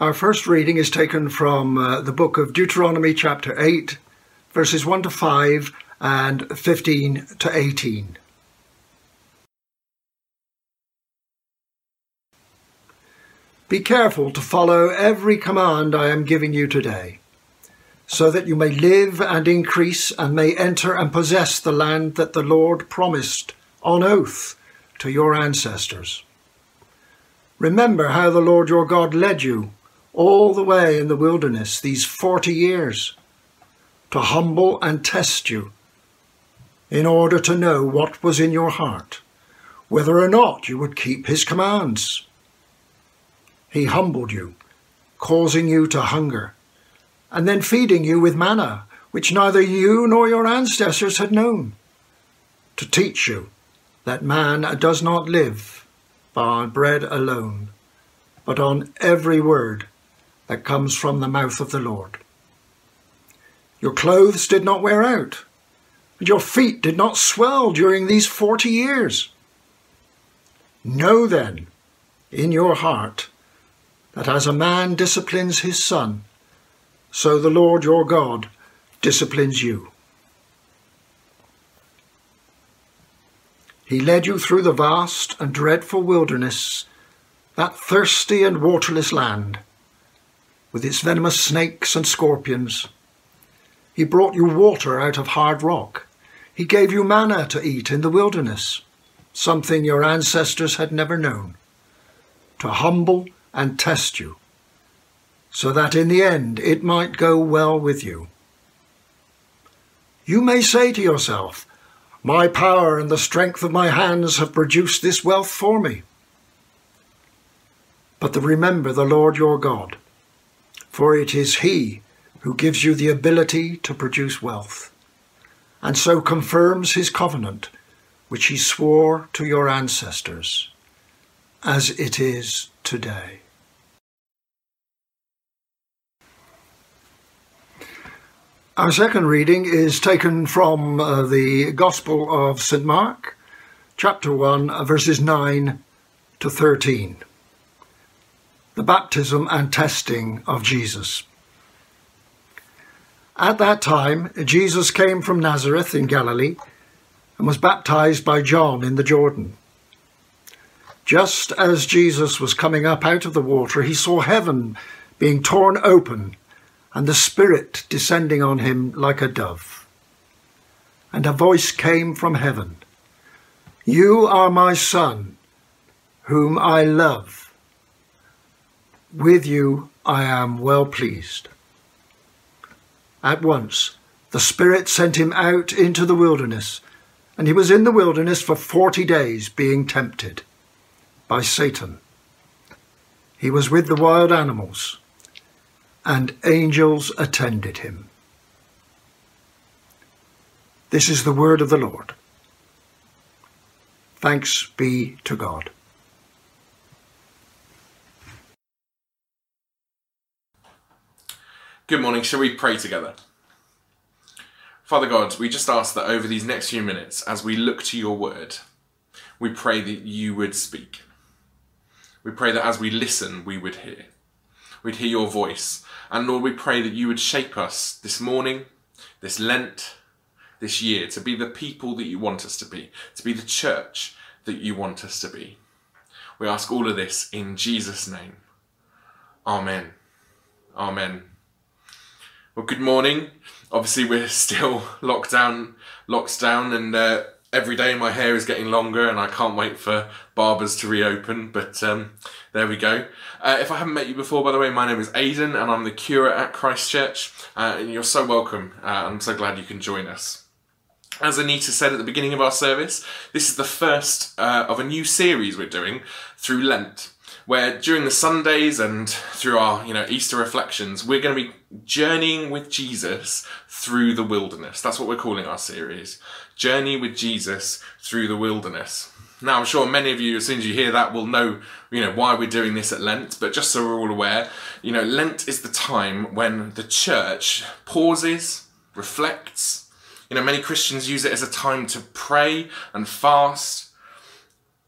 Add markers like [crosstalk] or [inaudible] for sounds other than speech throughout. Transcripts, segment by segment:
Our first reading is taken from uh, the book of Deuteronomy, chapter 8, verses 1 to 5 and 15 to 18. Be careful to follow every command I am giving you today, so that you may live and increase and may enter and possess the land that the Lord promised on oath to your ancestors. Remember how the Lord your God led you all the way in the wilderness these forty years to humble and test you in order to know what was in your heart, whether or not you would keep his commands. He humbled you, causing you to hunger, and then feeding you with manna, which neither you nor your ancestors had known, to teach you that man does not live by bread alone, but on every word that comes from the mouth of the Lord. Your clothes did not wear out, and your feet did not swell during these forty years. Know then in your heart that as a man disciplines his son, so the Lord your God disciplines you. He led you through the vast and dreadful wilderness, that thirsty and waterless land with its venomous snakes and scorpions. He brought you water out of hard rock. He gave you manna to eat in the wilderness, something your ancestors had never known, to humble and test you, so that in the end it might go well with you. You may say to yourself, My power and the strength of my hands have produced this wealth for me. But remember the Lord your God for it is He who gives you the ability to produce wealth, and so confirms His covenant, which He swore to your ancestors, as it is today. Our second reading is taken from uh, the Gospel of St. Mark, chapter 1, verses 9 to 13 the baptism and testing of Jesus. At that time, Jesus came from Nazareth in Galilee and was baptized by John in the Jordan. Just as Jesus was coming up out of the water, he saw heaven being torn open and the Spirit descending on him like a dove. And a voice came from heaven You are my Son, whom I love with you I am well pleased. At once the Spirit sent him out into the wilderness, and he was in the wilderness for forty days being tempted by Satan. He was with the wild animals, and angels attended him. This is the word of the Lord. Thanks be to God. Good morning. Shall we pray together? Father God, we just ask that over these next few minutes, as we look to your word, we pray that you would speak. We pray that as we listen, we would hear. We'd hear your voice. And Lord, we pray that you would shape us this morning, this Lent, this year, to be the people that you want us to be, to be the church that you want us to be. We ask all of this in Jesus' name. Amen. Amen. Well, good morning. Obviously, we're [laughs] still locked down, locked down, and uh, every day my hair is getting longer, and I can't wait for barbers to reopen. But um, there we go. Uh, if I haven't met you before, by the way, my name is Aidan, and I'm the curate at Christchurch, uh, and you're so welcome. Uh, I'm so glad you can join us. As Anita said at the beginning of our service, this is the first uh, of a new series we're doing through Lent where during the Sundays and through our, you know, Easter reflections, we're going to be journeying with Jesus through the wilderness. That's what we're calling our series. Journey with Jesus through the wilderness. Now, I'm sure many of you, as soon as you hear that, will know, you know, why we're doing this at Lent. But just so we're all aware, you know, Lent is the time when the church pauses, reflects. You know, many Christians use it as a time to pray and fast,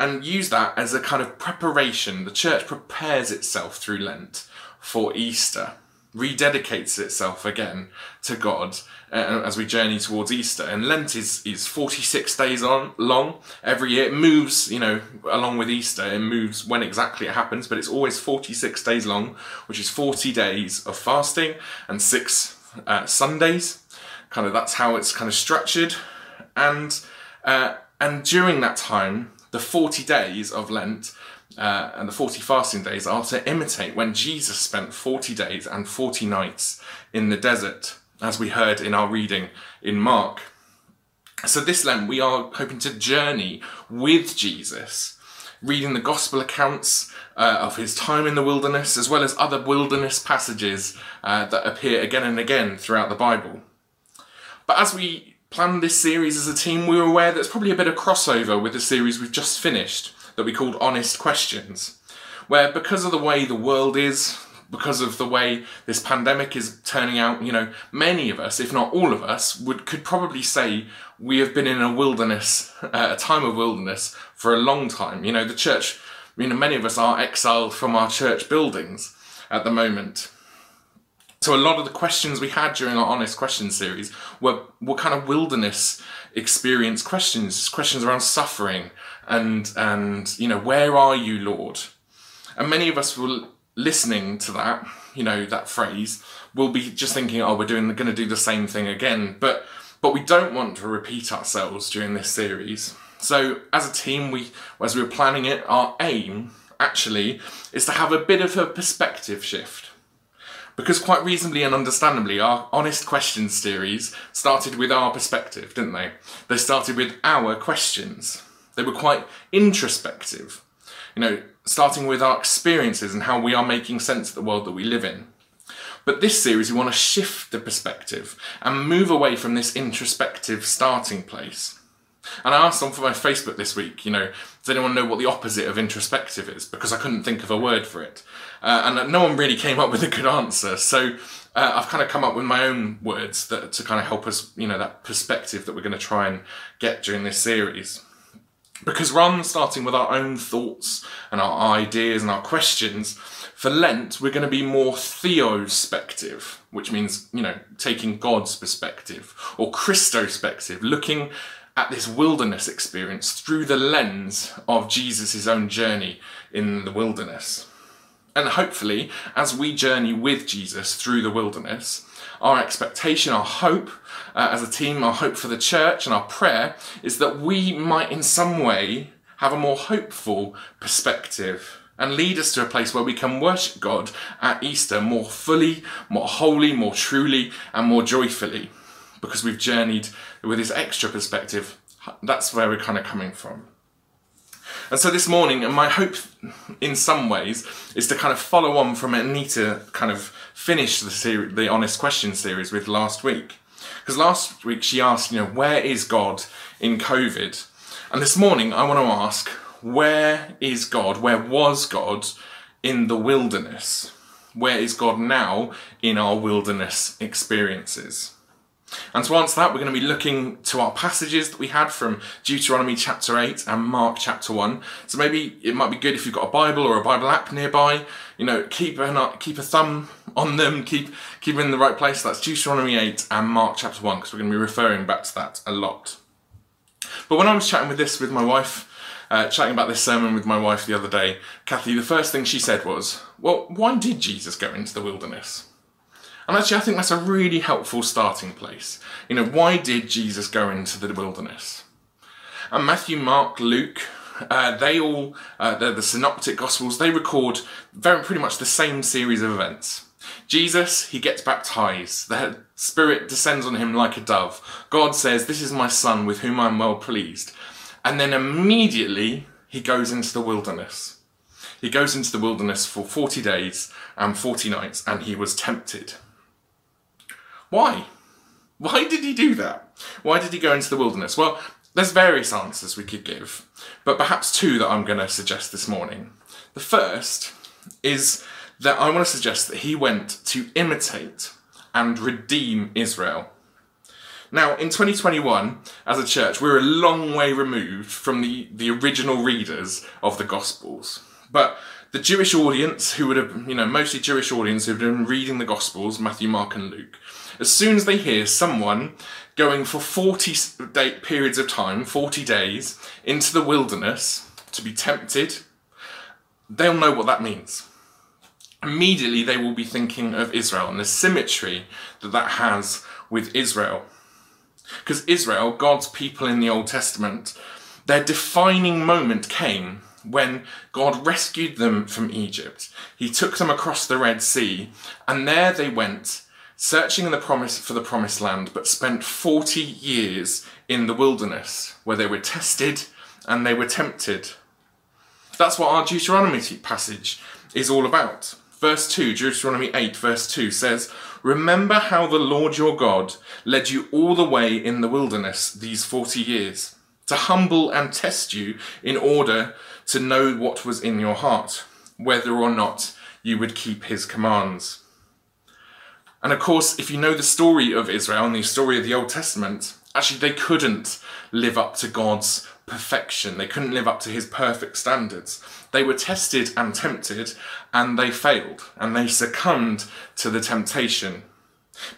and use that as a kind of preparation. The church prepares itself through Lent for Easter, rededicates itself again to God uh, as we journey towards Easter. And Lent is, is 46 days on long every year. It moves, you know, along with Easter, it moves when exactly it happens, but it's always 46 days long, which is 40 days of fasting and six uh, Sundays. Kind of that's how it's kind of structured. And, uh, and during that time, the 40 days of Lent uh, and the 40 fasting days are to imitate when Jesus spent 40 days and 40 nights in the desert, as we heard in our reading in Mark. So, this Lent, we are hoping to journey with Jesus, reading the gospel accounts uh, of his time in the wilderness, as well as other wilderness passages uh, that appear again and again throughout the Bible. But as we planned this series as a team, we were aware there's probably a bit of crossover with the series we've just finished that we called Honest Questions, where because of the way the world is, because of the way this pandemic is turning out, you know, many of us, if not all of us, would could probably say we have been in a wilderness, uh, a time of wilderness for a long time. You know, the church, you know, many of us are exiled from our church buildings at the moment. So a lot of the questions we had during our honest question series were were kind of wilderness experience questions, questions around suffering and and you know where are you, Lord? And many of us will listening to that, you know, that phrase, will be just thinking, oh, we're doing going to do the same thing again, but but we don't want to repeat ourselves during this series. So as a team, we as we were planning it, our aim actually is to have a bit of a perspective shift because quite reasonably and understandably, our Honest Questions series started with our perspective, didn't they? They started with our questions. They were quite introspective, you know, starting with our experiences and how we are making sense of the world that we live in. But this series, we want to shift the perspective and move away from this introspective starting place. And I asked on for my Facebook this week, you know, does anyone know what the opposite of introspective is? Because I couldn't think of a word for it. Uh, and no one really came up with a good answer. So uh, I've kind of come up with my own words that to kind of help us, you know, that perspective that we're going to try and get during this series. Because rather than starting with our own thoughts and our ideas and our questions, for Lent we're going to be more theospective, which means, you know, taking God's perspective, or Christospective, looking at this wilderness experience through the lens of Jesus' own journey in the wilderness. And hopefully, as we journey with Jesus through the wilderness, our expectation, our hope uh, as a team, our hope for the church, and our prayer is that we might in some way have a more hopeful perspective and lead us to a place where we can worship God at Easter more fully, more wholly, more truly, and more joyfully because we've journeyed with this extra perspective. That's where we're kind of coming from. And so this morning, and my hope in some ways is to kind of follow on from Anita kind of finish the series, the honest question series with last week. Because last week she asked, you know, where is God in COVID? And this morning I want to ask, where is God? Where was God in the wilderness? Where is God now in our wilderness experiences? And to answer that, we're going to be looking to our passages that we had from Deuteronomy chapter 8 and Mark chapter 1. So maybe it might be good if you've got a Bible or a Bible app nearby, you know, keep a, keep a thumb on them, keep, keep them in the right place. That's Deuteronomy 8 and Mark chapter 1, because we're going to be referring back to that a lot. But when I was chatting with this with my wife, uh, chatting about this sermon with my wife the other day, Kathy, the first thing she said was, Well, why did Jesus go into the wilderness? And actually, I think that's a really helpful starting place. You know, why did Jesus go into the wilderness? And Matthew, Mark, Luke, uh, they all, uh, the synoptic gospels, they record very pretty much the same series of events. Jesus, he gets baptized. The Spirit descends on him like a dove. God says, This is my Son with whom I'm well pleased. And then immediately he goes into the wilderness. He goes into the wilderness for 40 days and 40 nights and he was tempted. Why? Why did he do that? Why did he go into the wilderness? Well, there's various answers we could give, but perhaps two that I'm going to suggest this morning. The first is that I want to suggest that he went to imitate and redeem Israel. Now, in 2021, as a church, we're a long way removed from the, the original readers of the Gospels. But the Jewish audience, who would have, you know, mostly Jewish audience who have been reading the Gospels, Matthew, Mark, and Luke, as soon as they hear someone going for 40 day periods of time, 40 days, into the wilderness to be tempted, they'll know what that means. Immediately, they will be thinking of Israel and the symmetry that that has with Israel. Because Israel, God's people in the Old Testament, their defining moment came when God rescued them from Egypt. He took them across the Red Sea, and there they went, searching the promise for the promised land, but spent 40 years in the wilderness, where they were tested and they were tempted. That's what our Deuteronomy passage is all about. Verse 2, Deuteronomy 8, verse 2 says, Remember how the Lord your God led you all the way in the wilderness these 40 years, to humble and test you in order to know what was in your heart, whether or not you would keep his commands. And of course, if you know the story of Israel and the story of the Old Testament, actually they couldn't live up to God's perfection. They couldn't live up to his perfect standards. They were tested and tempted and they failed and they succumbed to the temptation.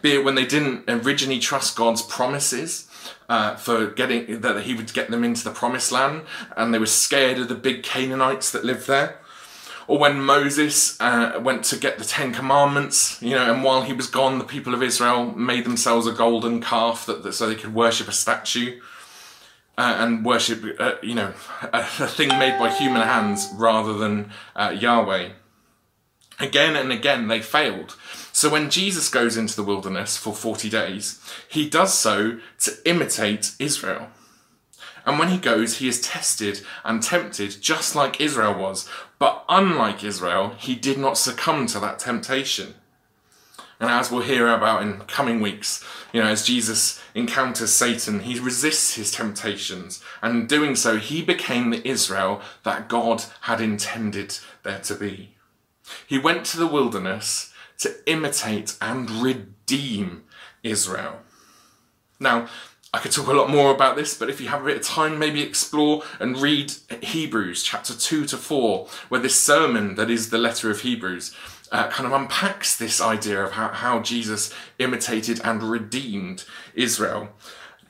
Be it when they didn't originally trust God's promises uh, for getting that he would get them into the promised land and they were scared of the big Canaanites that lived there. Or when Moses uh, went to get the Ten Commandments, you know, and while he was gone, the people of Israel made themselves a golden calf that, that so they could worship a statue uh, and worship, uh, you know, [laughs] a, a, thing made by human hands rather than uh, Yahweh. Again and again, they failed. So when Jesus goes into the wilderness for 40 days, he does so to imitate Israel. And when he goes, he is tested and tempted just like Israel was. But unlike Israel, he did not succumb to that temptation. And as we'll hear about in coming weeks, you know, as Jesus encounters Satan, he resists his temptations. And in doing so, he became the Israel that God had intended there to be. He went to the wilderness to imitate and redeem Israel. Now, I could talk a lot more about this, but if you have a bit of time, maybe explore and read Hebrews chapter 2 to 4, where this sermon that is the letter of Hebrews uh, kind of unpacks this idea of how, how Jesus imitated and redeemed Israel.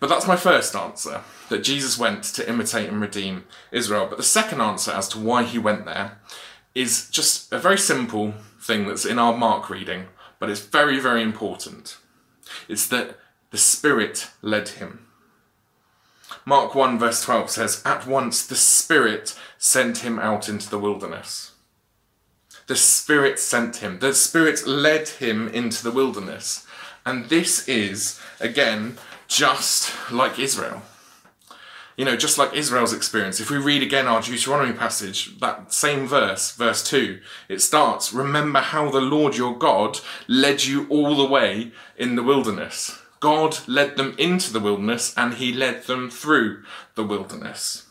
But that's my first answer that Jesus went to imitate and redeem Israel. But the second answer as to why he went there is just a very simple thing that's in our Mark reading, but it's very, very important. It's that the Spirit led him. Mark 1, verse 12 says, At once the Spirit sent him out into the wilderness. The Spirit sent him. The Spirit led him into the wilderness. And this is, again, just like Israel. You know, just like Israel's experience. If we read again our Deuteronomy passage, that same verse, verse 2, it starts Remember how the Lord your God led you all the way in the wilderness. God led them into the wilderness and he led them through the wilderness.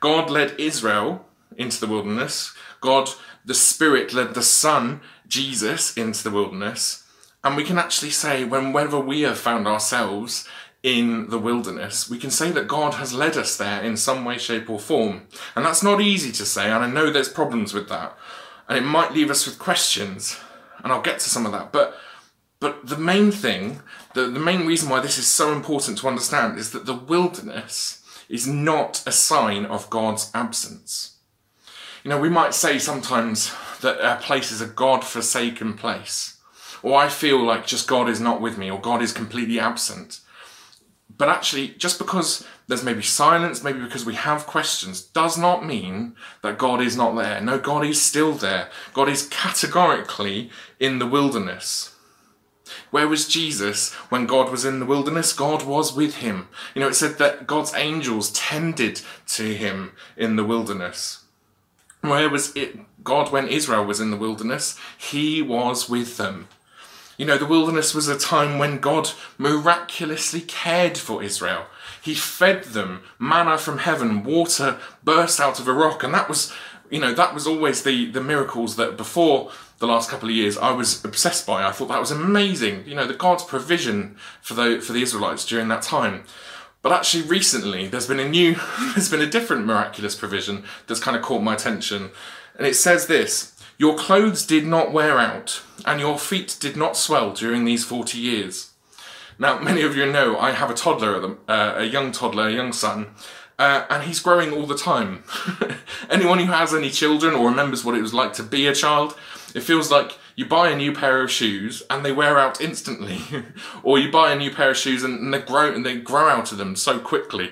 God led Israel into the wilderness. God the Spirit led the Son, Jesus, into the wilderness. And we can actually say, whenever we have found ourselves in the wilderness, we can say that God has led us there in some way, shape, or form. And that's not easy to say, and I know there's problems with that. And it might leave us with questions, and I'll get to some of that. But but the main thing, the, the main reason why this is so important to understand is that the wilderness is not a sign of God's absence. You know, we might say sometimes that a place is a God forsaken place, or I feel like just God is not with me, or God is completely absent. But actually, just because there's maybe silence, maybe because we have questions, does not mean that God is not there. No, God is still there. God is categorically in the wilderness. Where was Jesus when God was in the wilderness? God was with him. You know, it said that God's angels tended to him in the wilderness. Where was it God when Israel was in the wilderness? He was with them. You know, the wilderness was a time when God miraculously cared for Israel. He fed them manna from heaven, water burst out of a rock, and that was, you know, that was always the, the miracles that before the last couple of years, I was obsessed by. I thought that was amazing. You know, the God's provision for the for the Israelites during that time. But actually, recently, there's been a new, [laughs] there's been a different miraculous provision that's kind of caught my attention, and it says this: Your clothes did not wear out, and your feet did not swell during these forty years. Now, many of you know I have a toddler, uh, a young toddler, a young son, uh, and he's growing all the time. [laughs] Anyone who has any children or remembers what it was like to be a child, it feels like you buy a new pair of shoes and they wear out instantly, [laughs] or you buy a new pair of shoes and they grow and they grow out of them so quickly.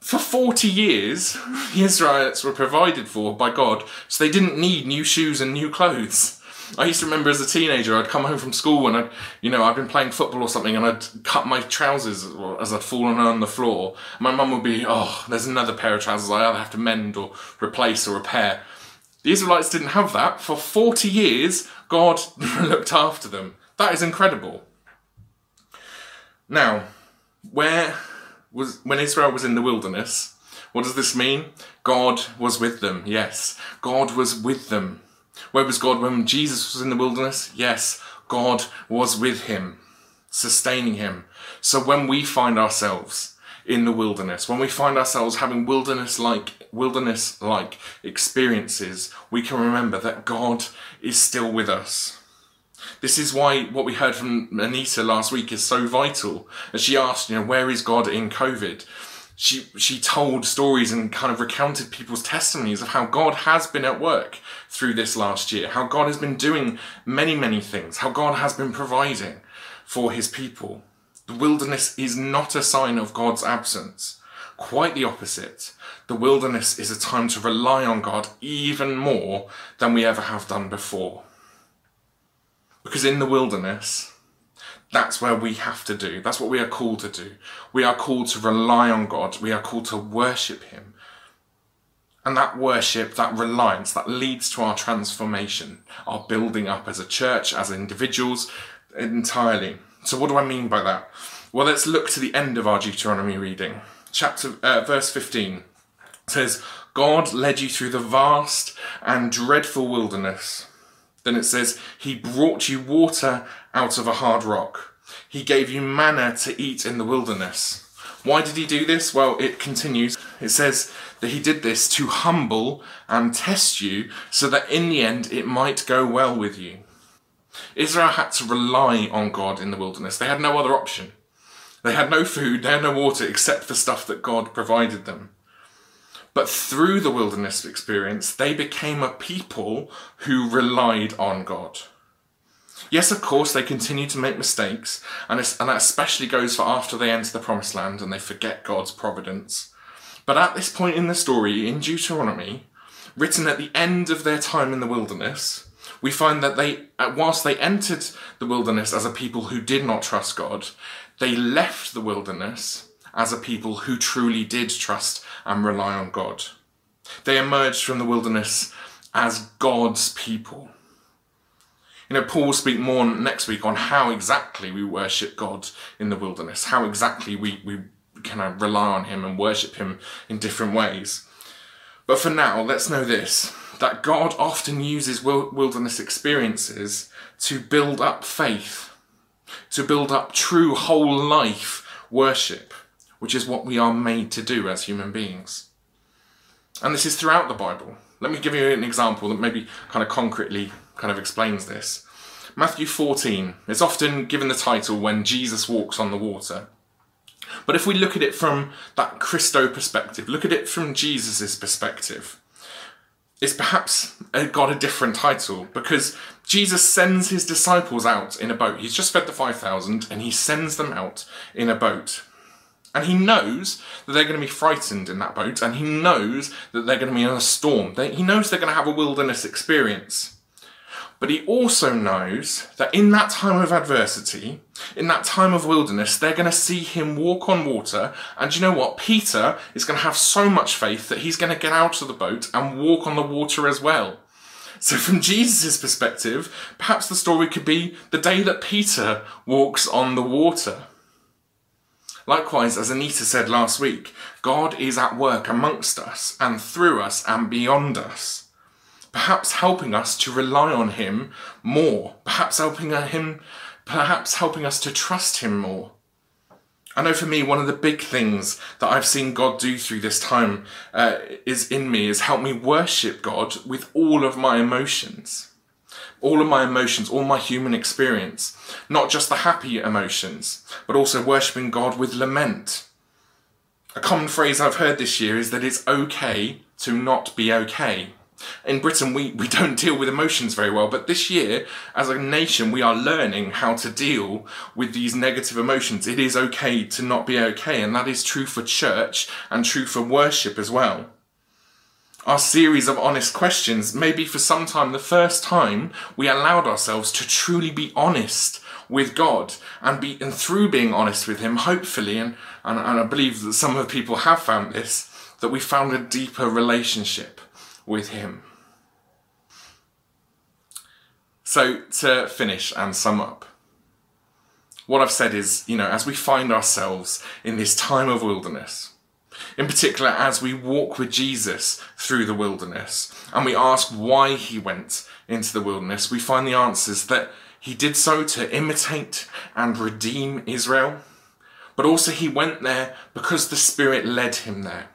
For 40 years, [laughs] the Israelites were provided for by God, so they didn't need new shoes and new clothes. I used to remember as a teenager, I'd come home from school and I'd, you know, I'd been playing football or something and I'd cut my trousers as I'd fallen on the floor. My mum would be, oh, there's another pair of trousers I either have to mend or replace or repair. The Israelites didn't have that. For 40 years, God [laughs] looked after them. That is incredible. Now, where was, when Israel was in the wilderness, what does this mean? God was with them. Yes, God was with them. Where was God when Jesus was in the wilderness? Yes, God was with him, sustaining him. So when we find ourselves in the wilderness, when we find ourselves having wilderness like wilderness like experiences, we can remember that God is still with us. This is why what we heard from Anita last week is so vital. As she asked, you know, where is God in COVID? She she told stories and kind of recounted people's testimonies of how God has been at work through this last year, how God has been doing many many things, how God has been providing for his people. The wilderness is not a sign of God's absence. Quite the opposite. The wilderness is a time to rely on God even more than we ever have done before. Because in the wilderness, that's where we have to do. That's what we are called to do. We are called to rely on God. We are called to worship Him. And that worship, that reliance, that leads to our transformation, our building up as a church, as individuals, entirely. So, what do I mean by that? Well, let's look to the end of our Deuteronomy reading. Chapter, uh, verse 15 says, God led you through the vast and dreadful wilderness. Then it says, He brought you water out of a hard rock. He gave you manna to eat in the wilderness. Why did he do this? Well, it continues. It says that he did this to humble and test you so that in the end it might go well with you. Israel had to rely on God in the wilderness. They had no other option. They had no food, they had no water except the stuff that God provided them. But through the wilderness experience, they became a people who relied on God. Yes, of course, they continue to make mistakes, and, and that especially goes for after they enter the promised land and they forget God's providence. But at this point in the story, in Deuteronomy, written at the end of their time in the wilderness, we find that they, whilst they entered the wilderness as a people who did not trust God, they left the wilderness as a people who truly did trust and rely on God. They emerged from the wilderness as God's people. You know, Paul will speak more next week on how exactly we worship God in the wilderness, how exactly we, we kind of uh, rely on Him and worship Him in different ways. But for now, let's know this that God often uses wilderness experiences to build up faith, to build up true whole life worship, which is what we are made to do as human beings. And this is throughout the Bible. Let me give you an example that maybe kind of concretely kind of explains this. Matthew 14 is often given the title when Jesus walks on the water. But if we look at it from that Christo perspective, look at it from Jesus' perspective, it's perhaps got a different title because Jesus sends his disciples out in a boat. He's just fed the 5,000 and he sends them out in a boat. And he knows that they're going to be frightened in that boat and he knows that they're going to be in a storm. he knows they're going to have a wilderness experience. But he also knows that in that time of adversity, in that time of wilderness, they're going to see him walk on water. And you know what? Peter is going to have so much faith that he's going to get out of the boat and walk on the water as well. So, from Jesus' perspective, perhaps the story could be the day that Peter walks on the water. Likewise, as Anita said last week, God is at work amongst us and through us and beyond us. perhaps helping us to rely on Him more, perhaps helping Him, perhaps helping us to trust Him more. I know for me, one of the big things that I've seen God do through this time uh, is in me, is help me worship God with all of my emotions. All of my emotions, all my human experience. Not just the happy emotions, but also worshipping God with lament. A common phrase I've heard this year is that it's okay to not be okay in Britain, we, we don't [laughs] deal with emotions very well, but this year, as a nation, we are learning how to deal with these negative emotions. It is okay to not be okay, and that is true for church and true for worship as well. Our series of honest questions maybe for some time the first time we allowed ourselves to truly be honest with God and be and through being honest with Him, hopefully, and, and, and I believe that some of the people have found this, that we found a deeper relationship with Him. So, to finish and sum up, what I've said is, you know, as we find ourselves in this time of wilderness, in particular as we walk with Jesus through the wilderness and we ask why he went into the wilderness, we find the answers that he did so to imitate and redeem Israel, but also he went there because the Spirit led him there.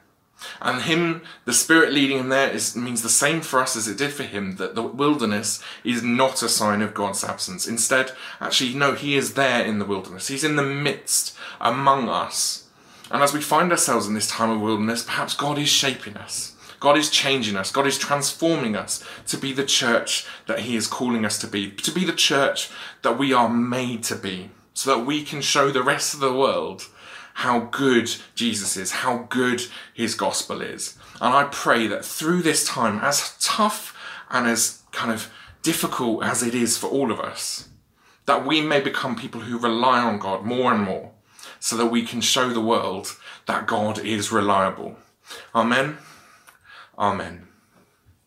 And him, the Spirit leading him there is, means the same for us as it did for him, that the wilderness is not a sign of God's absence. Instead, actually, no, he is there in the wilderness. He's in the midst, among us. And as we find ourselves in this time of wilderness, perhaps God is shaping us. God is changing us. God is transforming us to be the church that He is calling us to be, to be the church that we are made to be, so that we can show the rest of the world how good Jesus is, how good his gospel is. And I pray that through this time, as tough and as kind of difficult as it is for all of us, that we may become people who rely on God more and more so that we can show the world that God is reliable. Amen. Amen.